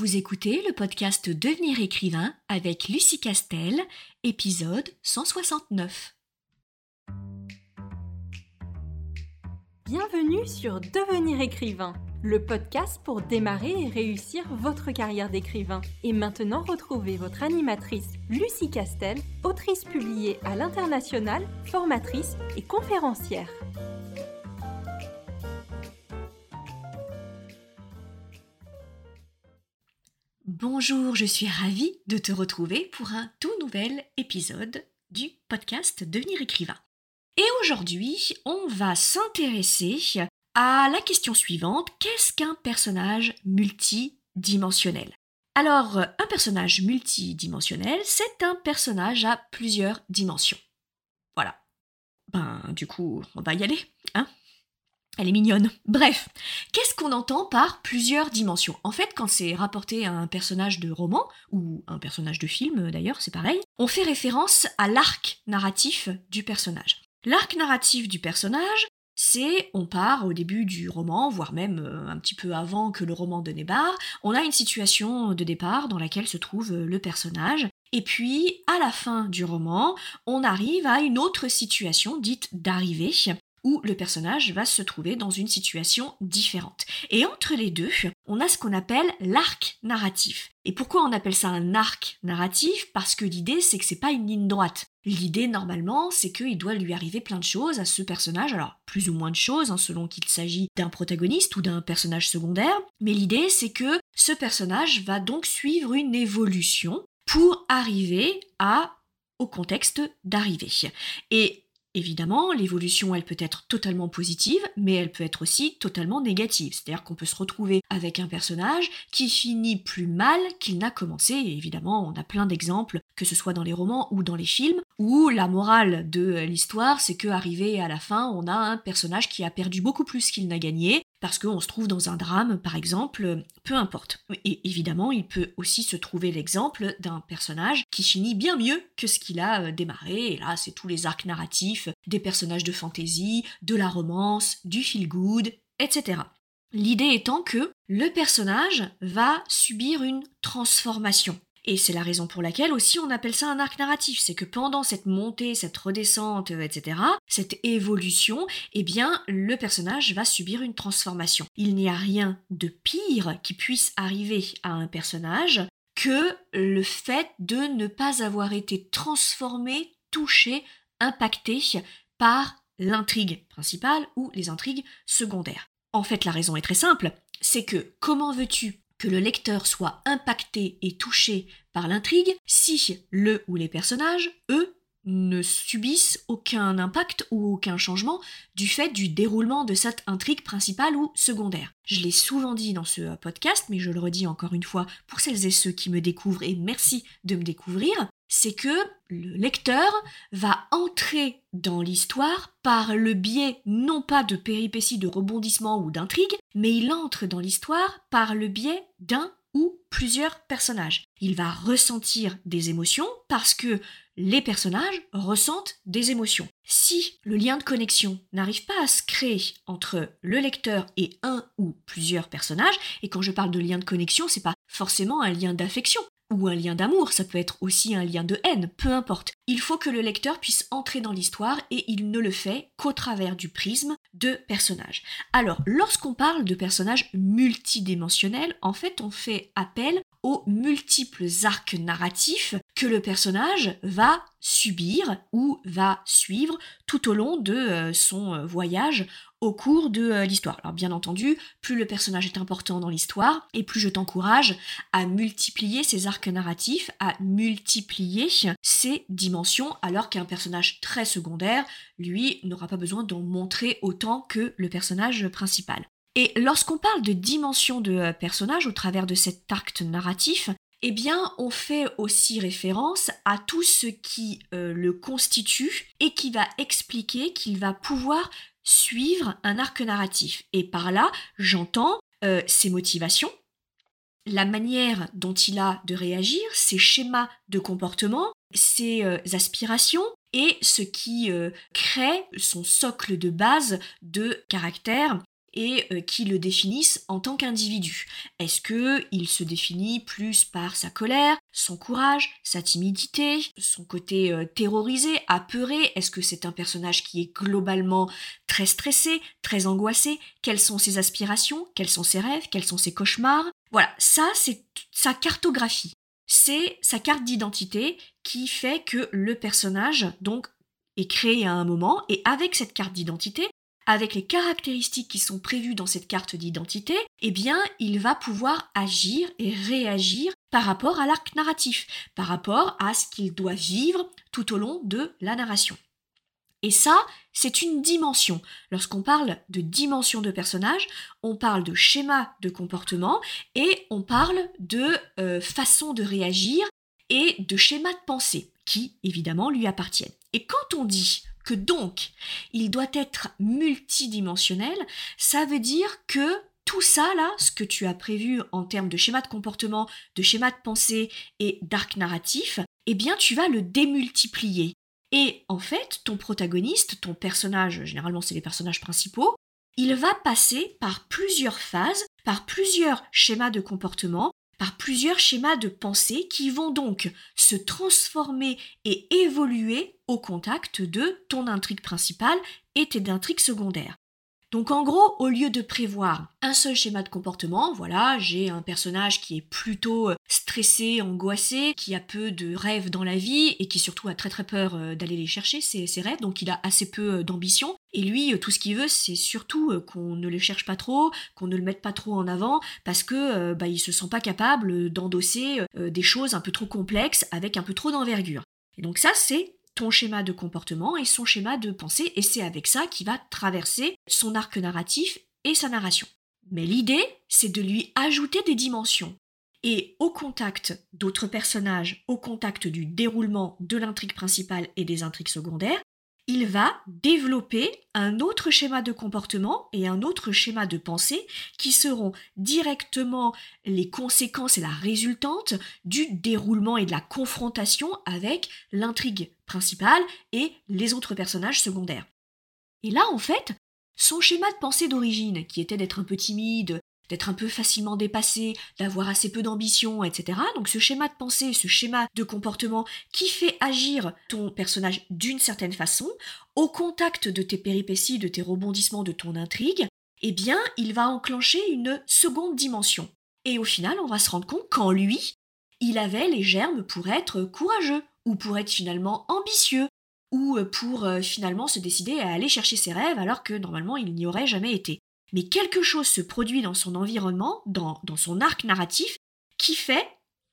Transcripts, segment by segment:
Vous écoutez le podcast Devenir écrivain avec Lucie Castel, épisode 169. Bienvenue sur Devenir écrivain, le podcast pour démarrer et réussir votre carrière d'écrivain. Et maintenant, retrouvez votre animatrice Lucie Castel, autrice publiée à l'international, formatrice et conférencière. Bonjour, je suis ravie de te retrouver pour un tout nouvel épisode du podcast Devenir écrivain. Et aujourd'hui, on va s'intéresser à la question suivante, qu'est-ce qu'un personnage multidimensionnel? Alors, un personnage multidimensionnel, c'est un personnage à plusieurs dimensions. Voilà. Ben, du coup, on va y aller, hein? Elle est mignonne. Bref, qu'est-ce qu'on entend par plusieurs dimensions? En fait, quand c'est rapporté à un personnage de roman, ou un personnage de film d'ailleurs, c'est pareil, on fait référence à l'arc narratif du personnage. L'arc narratif du personnage, c'est, on part au début du roman, voire même euh, un petit peu avant que le roman de Nébar, on a une situation de départ dans laquelle se trouve le personnage, et puis, à la fin du roman, on arrive à une autre situation dite d'arrivée, où le personnage va se trouver dans une situation différente. Et entre les deux, on a ce qu'on appelle l'arc narratif. Et pourquoi on appelle ça un arc narratif? Parce que l'idée, c'est que c'est pas une ligne droite. L'idée, normalement, c'est qu'il doit lui arriver plein de choses à ce personnage, alors plus ou moins de choses, hein, selon qu'il s'agit d'un protagoniste ou d'un personnage secondaire, mais l'idée, c'est que ce personnage va donc suivre une évolution pour arriver à au contexte d'arrivée. Et Évidemment, l'évolution, elle peut être totalement positive, mais elle peut être aussi totalement négative. C'est-à-dire qu'on peut se retrouver avec un personnage qui finit plus mal qu'il n'a commencé. Et évidemment, on a plein d'exemples, que ce soit dans les romans ou dans les films, où la morale de l'histoire, c'est que arrivé à la fin, on a un personnage qui a perdu beaucoup plus qu'il n'a gagné, parce qu'on se trouve dans un drame, par exemple, peu importe. Et évidemment, il peut aussi se trouver l'exemple d'un personnage qui finit bien mieux que ce qu'il a euh, démarré, et là, c'est tous les arcs narratifs des personnages de fantasy, de la romance, du feel-good, etc. L'idée étant que le personnage va subir une transformation. Et c'est la raison pour laquelle aussi on appelle ça un arc narratif, c'est que pendant cette montée, cette redescente, etc., cette évolution, eh bien, le personnage va subir une transformation. Il n'y a rien de pire qui puisse arriver à un personnage que le fait de ne pas avoir été transformé, touché, impacté par l'intrigue principale ou les intrigues secondaires. En fait, la raison est très simple, c'est que comment veux-tu que le lecteur soit impacté et touché par l'intrigue si le ou les personnages, eux, ne subissent aucun impact ou aucun changement du fait du déroulement de cette intrigue principale ou secondaire. Je l'ai souvent dit dans ce podcast, mais je le redis encore une fois pour celles et ceux qui me découvrent et merci de me découvrir, c'est que le lecteur va entrer dans l'histoire par le biais non pas de péripéties, de rebondissements ou d'intrigues, mais il entre dans l'histoire par le biais d'un ou plusieurs personnages. Il va ressentir des émotions parce que les personnages ressentent des émotions. Si le lien de connexion n'arrive pas à se créer entre le lecteur et un ou plusieurs personnages, et quand je parle de lien de connexion, c'est pas forcément un lien d'affection ou un lien d'amour, ça peut être aussi un lien de haine, peu importe. Il faut que le lecteur puisse entrer dans l'histoire et il ne le fait qu'au travers du prisme de personnages. Alors, lorsqu'on parle de personnages multidimensionnels, en fait, on fait appel aux multiples arcs narratifs que le personnage va subir ou va suivre tout au long de euh, son euh, voyage au cours de euh, l'histoire. Alors bien entendu, plus le personnage est important dans l'histoire, et plus je t'encourage à multiplier ces arcs narratifs, à multiplier ces dimensions, alors qu'un personnage très secondaire, lui, n'aura pas besoin d'en montrer autant que le personnage principal. Et lorsqu'on parle de dimension de personnage au travers de cet arc narratif, eh bien, on fait aussi référence à tout ce qui euh, le constitue et qui va expliquer qu'il va pouvoir suivre un arc narratif. Et par là, j'entends euh, ses motivations, la manière dont il a de réagir, ses schémas de comportement, ses aspirations et ce qui crée son socle de base de caractère et euh, qui le définissent en tant qu'individu. Est-ce que il se définit plus par sa colère, son courage, sa timidité, son côté euh, terrorisé, apeuré? Est-ce que c'est un personnage qui est globalement très stressé, très angoissé? Quelles sont ses aspirations? Quels sont ses rêves? Quels sont ses cauchemars? Voilà, ça c'est sa cartographie. C'est sa carte d'identité qui fait que le personnage donc est créé à un moment et avec cette carte d'identité, avec les caractéristiques qui sont prévues dans cette carte d'identité, eh bien, il va pouvoir agir et réagir par rapport à l'arc narratif, par rapport à ce qu'il doit vivre tout au long de la narration. Et ça, c'est une dimension. Lorsqu'on parle de dimension de personnage, on parle de schéma de comportement et on parle de euh, façon de réagir et de schéma de pensée qui, évidemment, lui appartiennent. Et quand on dit donc il doit être multidimensionnel, ça veut dire que tout ça là, ce que tu as prévu en termes de schéma de comportement, de schéma de pensée et d'arc narratif, eh bien tu vas le démultiplier. Et en fait, ton protagoniste, ton personnage, généralement c'est les personnages principaux, il va passer par plusieurs phases, par plusieurs schémas de comportement par plusieurs schémas de pensée qui vont donc se transformer et évoluer au contact de ton intrigue principale et tes intrigues secondaires. Donc en gros, au lieu de prévoir un seul schéma de comportement, voilà, j'ai un personnage qui est plutôt euh, stressé, angoissé, qui a peu de rêves dans la vie et qui surtout a très très peur euh, d'aller les chercher, ses, rêves, donc il a assez peu euh, d'ambition. Et lui, tout ce qu'il veut, c'est surtout qu'on ne le cherche pas trop, qu'on ne le mette pas trop en avant, parce que bah, il se sent pas capable d'endosser des choses un peu trop complexes avec un peu trop d'envergure. Et donc ça, c'est ton schéma de comportement et son schéma de pensée, et c'est avec ça qu'il va traverser son arc narratif et sa narration. Mais l'idée, c'est de lui ajouter des dimensions. Et au contact d'autres personnages, au contact du déroulement de l'intrigue principale et des intrigues secondaires, il va développer un autre schéma de comportement et un autre schéma de pensée qui seront directement les conséquences et la résultante du déroulement et de la confrontation avec l'intrigue principale et les autres personnages secondaires. Et là, en fait, son schéma de pensée d'origine, qui était d'être un peu timide, d'être un peu facilement dépassé, d'avoir assez peu d'ambition, etc. Donc ce schéma de pensée, ce schéma de comportement qui fait agir ton personnage d'une certaine façon, au contact de tes péripéties, de tes rebondissements, de ton intrigue, eh bien, il va enclencher une seconde dimension. Et au final, on va se rendre compte qu'en lui, il avait les germes pour être courageux, ou pour être finalement ambitieux, ou pour euh, finalement se décider à aller chercher ses rêves alors que normalement il n'y aurait jamais été mais quelque chose se produit dans son environnement, dans, son arc narratif, qui fait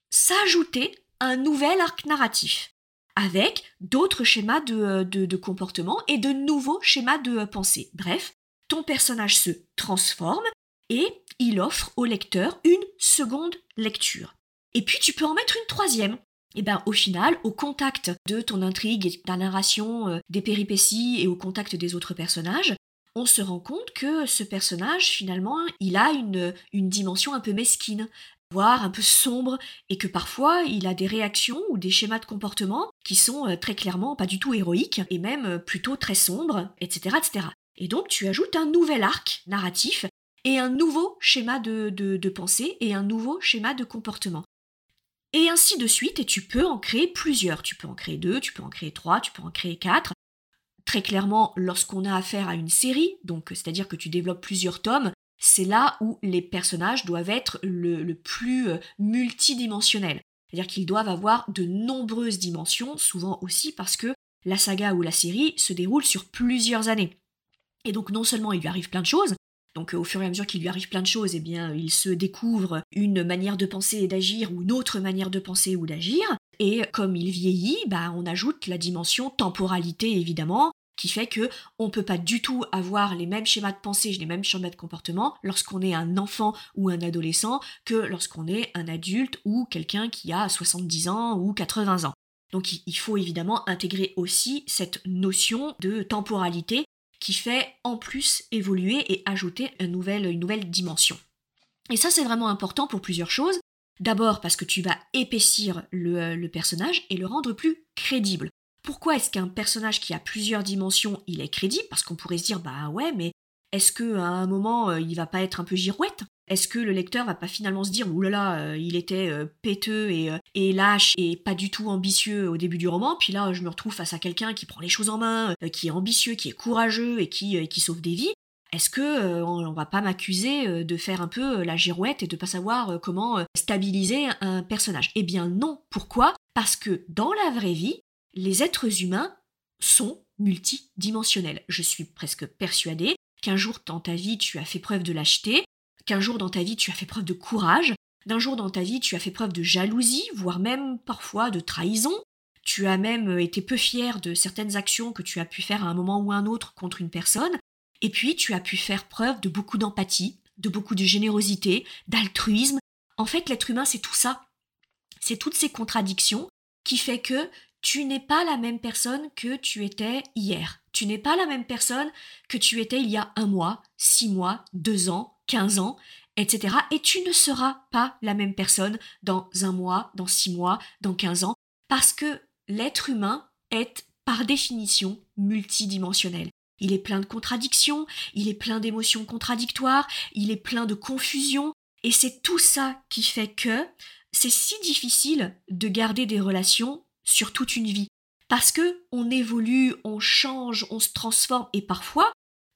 s'ajouter un nouvel arc narratif, avec d'autres schémas de, de, comportement et de nouveaux schémas de pensée. Bref, ton personnage se transforme et il offre au lecteur une seconde lecture. Et puis tu peux en mettre une troisième. Et bien au final, au contact de ton intrigue et de ta narration, euh, des péripéties et au contact des autres personnages, on se rend compte que ce personnage, finalement, il a une, dimension un peu mesquine, voire un peu sombre, et que parfois il a des réactions ou des schémas de comportement qui sont euh, très clairement pas du tout héroïques, et même euh, plutôt très sombres, etc. etc. Et donc tu ajoutes un nouvel arc narratif et un nouveau schéma de pensée et un nouveau schéma de comportement. Et ainsi de suite, et tu peux en créer plusieurs. Tu peux en créer deux, tu peux en créer trois, tu peux en créer quatre. Très clairement, lorsqu'on a affaire à une série, donc c'est-à-dire que tu développes plusieurs tomes, c'est là où les personnages doivent être le, plus euh, multidimensionnels. C'est-à-dire qu'ils doivent avoir de nombreuses dimensions, souvent aussi parce que la saga ou la série se déroule sur plusieurs années. Et donc non seulement il lui arrive plein de choses, donc au fur et à mesure qu'il lui arrive plein de choses, eh bien il se découvre une manière de penser et d'agir ou une autre manière de penser ou d'agir. Et comme il vieillit, bah on ajoute la dimension temporalité évidemment, qui fait que on peut pas du tout avoir les mêmes schémas de pensée, les mêmes schémas de comportement lorsqu'on est un enfant ou un adolescent que lorsqu'on est un adulte ou quelqu'un qui a 70 ans ou 80 ans. Donc il faut évidemment intégrer aussi cette notion de temporalité qui fait en plus évoluer et ajouter une nouvelle, dimension. Et ça c'est vraiment important pour plusieurs choses. D'abord parce que tu vas épaissir le personnage et le rendre plus crédible. Pourquoi est-ce qu'un personnage qui a plusieurs dimensions, il est crédible? Parce qu'on pourrait se dire, bah ouais, mais Est-ce que à un moment il va pas être un peu girouette? Est-ce que le lecteur va pas finalement se dire oulala, là là, il était péteux et, lâche et pas du tout ambitieux au début du roman, puis là je me retrouve face à quelqu'un qui prend les choses en main, qui est ambitieux, qui est courageux et qui, qui sauve des vies. Est-ce que euh, on, va pas m'accuser euh, de faire un peu euh, la girouette et de pas savoir comment stabiliser un personnage? Eh bien non. Pourquoi? Parce que dans la vraie vie, les êtres humains sont multidimensionnels. Je suis presque persuadée qu'un jour dans ta vie tu as fait preuve de lâcheté, qu'un jour dans ta vie tu as fait preuve de courage, d'un jour dans ta vie tu as fait preuve de jalousie, voire même parfois de trahison. Tu as même été peu fier de certaines actions que tu as pu faire à un moment ou un autre contre une personne, et puis, tu as pu faire preuve de beaucoup d'empathie, de beaucoup de générosité, d'altruisme. En fait, l'être humain, c'est tout ça. C'est toutes ces contradictions qui fait que tu n'es pas la même personne que tu étais hier. Tu n'es pas la même personne que tu étais il y a un mois, six mois, deux ans, quinze ans, etc. Et tu ne seras pas la même personne dans un mois, dans six mois, dans quinze ans, parce que l'être humain est par définition multidimensionnel. Il est plein de contradictions, il est plein d'émotions contradictoires, il est plein de confusion, et c'est tout ça qui fait que c'est si difficile de garder des relations sur toute une vie. Parce que on évolue, on change, on se transforme, et parfois,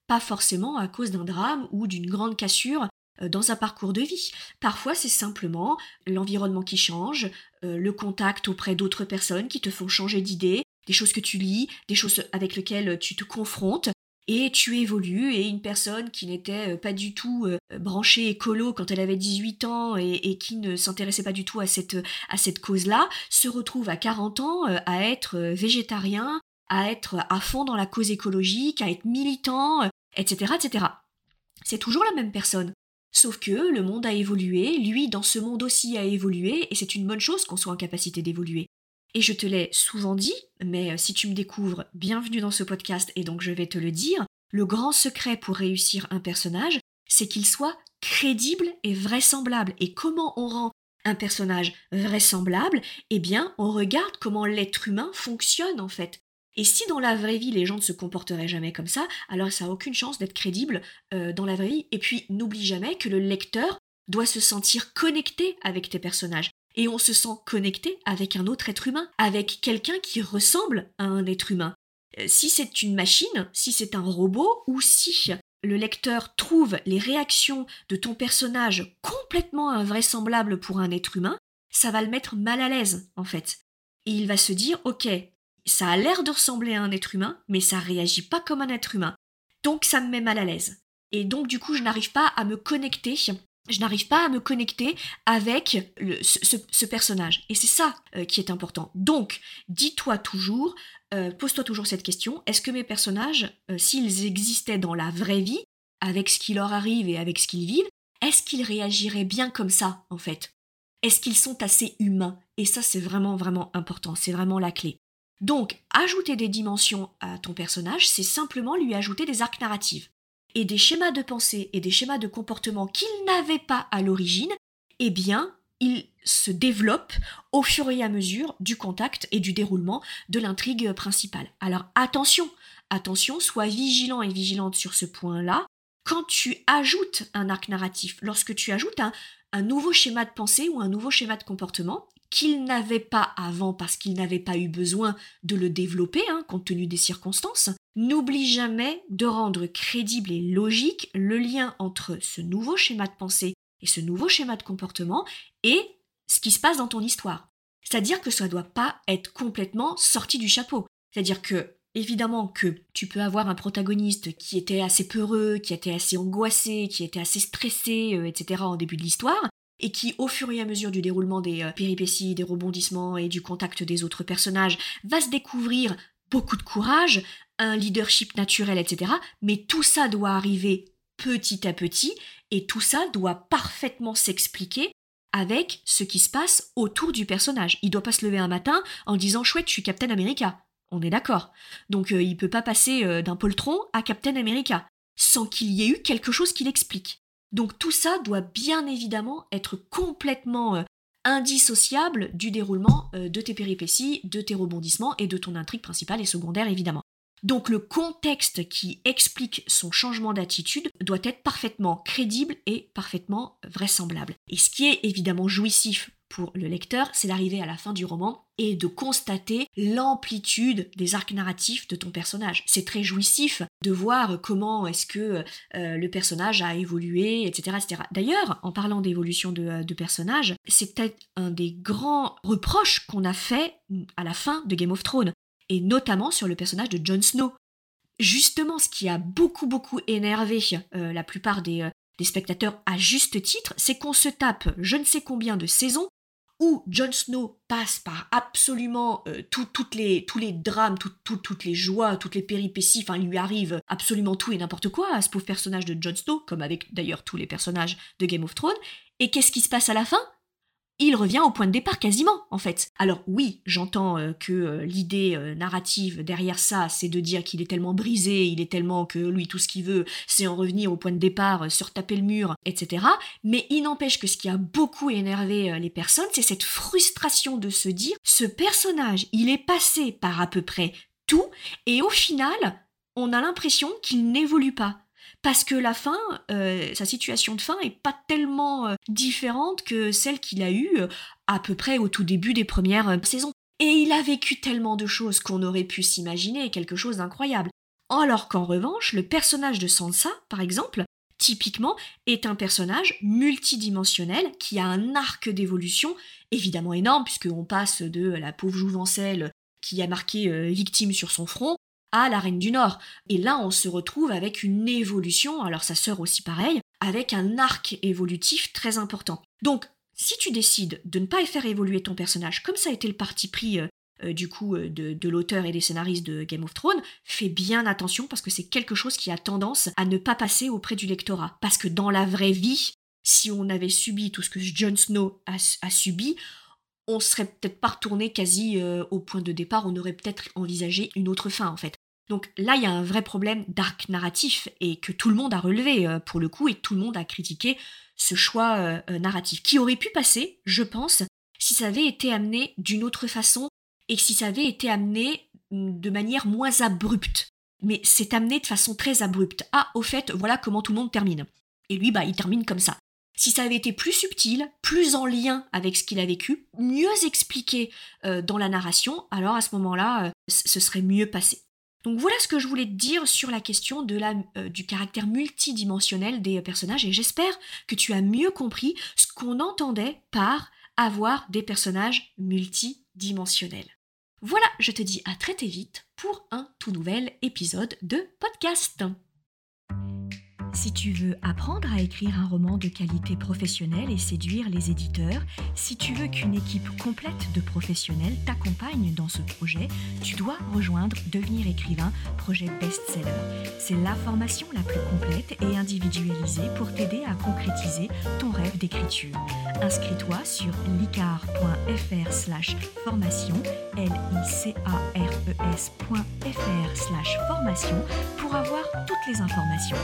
pas forcément à cause d'un drame ou d'une grande cassure euh, dans un parcours de vie. Parfois, c'est simplement l'environnement qui change, euh, le contact auprès d'autres personnes qui te font changer d'idée, des choses que tu lis, des choses avec lesquelles tu te confrontes, et tu évolues, et une personne qui n'était euh, pas du tout euh, branchée écolo quand elle avait 18 ans et, qui ne s'intéressait pas du tout à cette, à cette cause-là, se retrouve à 40 ans euh, à être végétarien, à être à fond dans la cause écologique, à être militant, etc. etc. C'est toujours la même personne. Sauf que le monde a évolué, lui dans ce monde aussi a évolué, et c'est une bonne chose qu'on soit en capacité d'évoluer. Et je te l'ai souvent dit, mais euh, si tu me découvres, bienvenue dans ce podcast et donc je vais te le dire, le grand secret pour réussir un personnage, c'est qu'il soit crédible et vraisemblable. Et comment on rend un personnage vraisemblable? Eh bien, on regarde comment l'être humain fonctionne en fait. Et si dans la vraie vie les gens ne se comporteraient jamais comme ça, alors ça n'a aucune chance d'être crédible euh, dans la vraie vie. Et puis n'oublie jamais que le lecteur doit se sentir connecté avec tes personnages et on se sent connecté avec un autre être humain, avec quelqu'un qui ressemble à un être humain. Euh, si c'est une machine, si c'est un robot, ou si le lecteur trouve les réactions de ton personnage complètement invraisemblables pour un être humain, ça va le mettre mal à l'aise, en fait. Et il va se dire, ok, ça a l'air de ressembler à un être humain, mais ça réagit pas comme un être humain. Donc ça me met mal à l'aise. Et donc du coup, je n'arrive pas à me connecter je n'arrive pas à me connecter avec ce, personnage. Et c'est ça euh, qui est important. Donc, dis-toi toujours, euh, pose-toi toujours cette question, est-ce que mes personnages, euh, s'ils existaient dans la vraie vie, avec ce qui leur arrive et avec ce qu'ils vivent, est-ce qu'ils réagiraient bien comme ça, en fait? Est-ce qu'ils sont assez humains? Et ça, c'est vraiment, vraiment important, c'est vraiment la clé. Donc, ajouter des dimensions à ton personnage, c'est simplement lui ajouter des arcs narratifs et des schémas de pensée et des schémas de comportement qu'il n'avait pas à l'origine, eh bien, ils se développent au fur et à mesure du contact et du déroulement de l'intrigue principale. Alors attention, attention, sois vigilant et vigilante sur ce point-là. Quand tu ajoutes un arc narratif, lorsque tu ajoutes un, un nouveau schéma de pensée ou un nouveau schéma de comportement, qu'il n'avait pas avant parce qu'il n'avait pas eu besoin de le développer, hein, compte tenu des circonstances, n'oublie jamais de rendre crédible et logique le lien entre ce nouveau schéma de pensée et ce nouveau schéma de comportement et ce qui se passe dans ton histoire. C'est-à-dire que ça ne doit pas être complètement sorti du chapeau. C'est-à-dire que, évidemment, que tu peux avoir un protagoniste qui était assez peureux, qui était assez angoissé, qui était assez stressé, euh, etc. en début de l'histoire, et qui, au fur et à mesure du déroulement des euh, péripéties, des rebondissements et du contact des autres personnages, va se découvrir beaucoup de courage, leadership naturel, etc. Mais tout ça doit arriver petit à petit, et tout ça doit parfaitement s'expliquer avec ce qui se passe autour du personnage. Il doit pas se lever un matin en disant chouette, je suis Captain America. On est d'accord. Donc euh, il peut pas passer euh, d'un poltron à Captain America sans qu'il y ait eu quelque chose qui l'explique. Donc tout ça doit bien évidemment être complètement euh, indissociable du déroulement euh, de tes péripéties, de tes rebondissements et de ton intrigue principale et secondaire évidemment. Donc le contexte qui explique son changement d'attitude doit être parfaitement crédible et parfaitement vraisemblable. Et ce qui est évidemment jouissif pour le lecteur, c'est d'arriver à la fin du roman et de constater l'amplitude des arcs narratifs de ton personnage. C'est très jouissif de voir comment est-ce que euh, le personnage a évolué, etc. D'ailleurs, en parlant d'évolution de, de personnages, c'est peut-être un des grands reproches qu'on a fait à la fin de Game of Thrones, et notamment sur le personnage de Jon Snow. Justement, ce qui a beaucoup beaucoup énervé euh, la plupart des, euh, des spectateurs à juste titre, c'est qu'on se tape je ne sais combien de saisons où Jon Snow passe par absolument euh, tous les drames, toutes les joies, toutes les péripéties, enfin il lui arrive absolument tout et n'importe quoi à ce pauvre personnage de Jon Snow, comme avec d'ailleurs tous les personnages de Game of Thrones. Et qu'est-ce qui se passe à la fin? Il revient au point de départ quasiment, en fait. Alors oui, j'entends euh, que euh, l'idée euh, narrative derrière ça, c'est de dire qu'il est tellement brisé, il est tellement que lui, tout ce qu'il veut, c'est en revenir au point de départ, se retaper le mur, etc. Mais il n'empêche que ce qui a beaucoup énervé les personnes, c'est cette frustration de se dire, ce personnage, il est passé par à peu près tout, et au final, on a l'impression qu'il n'évolue pas parce que la fin, euh, sa situation de fin est pas tellement euh, différente que celle qu'il a eue euh, à peu près au tout début des premières saisons. Et il a vécu tellement de choses qu'on aurait pu s'imaginer quelque chose d'incroyable. Alors qu'en revanche, le personnage de Sansa, par exemple, typiquement, est un personnage multidimensionnel qui a un arc d'évolution évidemment énorme, puisqu'on passe de la pauvre jouvencelle qui a marqué victime sur son front à la Reine du Nord. Et là, on se retrouve avec une évolution, alors sa sœur aussi pareil, avec un arc évolutif très important. Donc, si tu décides de ne pas faire évoluer ton personnage, comme ça a été le parti pris euh, euh, du coup euh, de, l'auteur et des scénaristes de Game of Thrones, fais bien attention parce que c'est quelque chose qui a tendance à ne pas passer auprès du lectorat. Parce que dans la vraie vie, si on avait subi tout ce que Jon Snow a, a subi, on serait peut-être pas retourné quasi au point de départ, on aurait peut-être envisagé une autre fin en fait. Donc là, il y a un vrai problème d'arc narratif et que tout le monde a relevé euh, pour le coup et tout le monde a critiqué ce choix euh, euh, narratif qui aurait pu passer, je pense, si ça avait été amené d'une autre façon et si ça avait été amené mm, de manière moins abrupte. Mais c'est amené de façon très abrupte. Ah, au fait, voilà comment tout le monde termine. Et lui, bah, il termine comme ça. Si ça avait été plus subtil, plus en lien avec ce qu'il a vécu, mieux expliqué dans la narration, alors à ce moment-là, ce serait mieux passé. Donc voilà ce que je voulais te dire sur la question euh, du caractère multidimensionnel des personnages et j'espère que tu as mieux compris ce qu'on entendait par avoir des personnages multidimensionnels. Voilà, je te dis à très vite pour un tout nouvel épisode de podcast. Si tu veux apprendre à écrire un roman de qualité professionnelle et séduire les éditeurs, si tu veux qu'une équipe complète de professionnels t'accompagne dans ce projet, tu dois rejoindre Devenir écrivain, projet best-seller. C'est la formation la plus complète et individualisée pour t'aider à concrétiser ton rêve d'écriture. Inscris-toi sur licar.fr slash formation, l i c a r e s.fr slash formation pour avoir toutes les informations.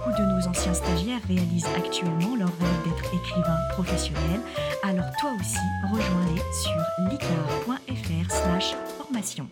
Beaucoup de nos anciens stagiaires réalisent actuellement leur rêve d'être écrivain professionnel, alors toi aussi, rejoins-les sur licar.fr slash formation.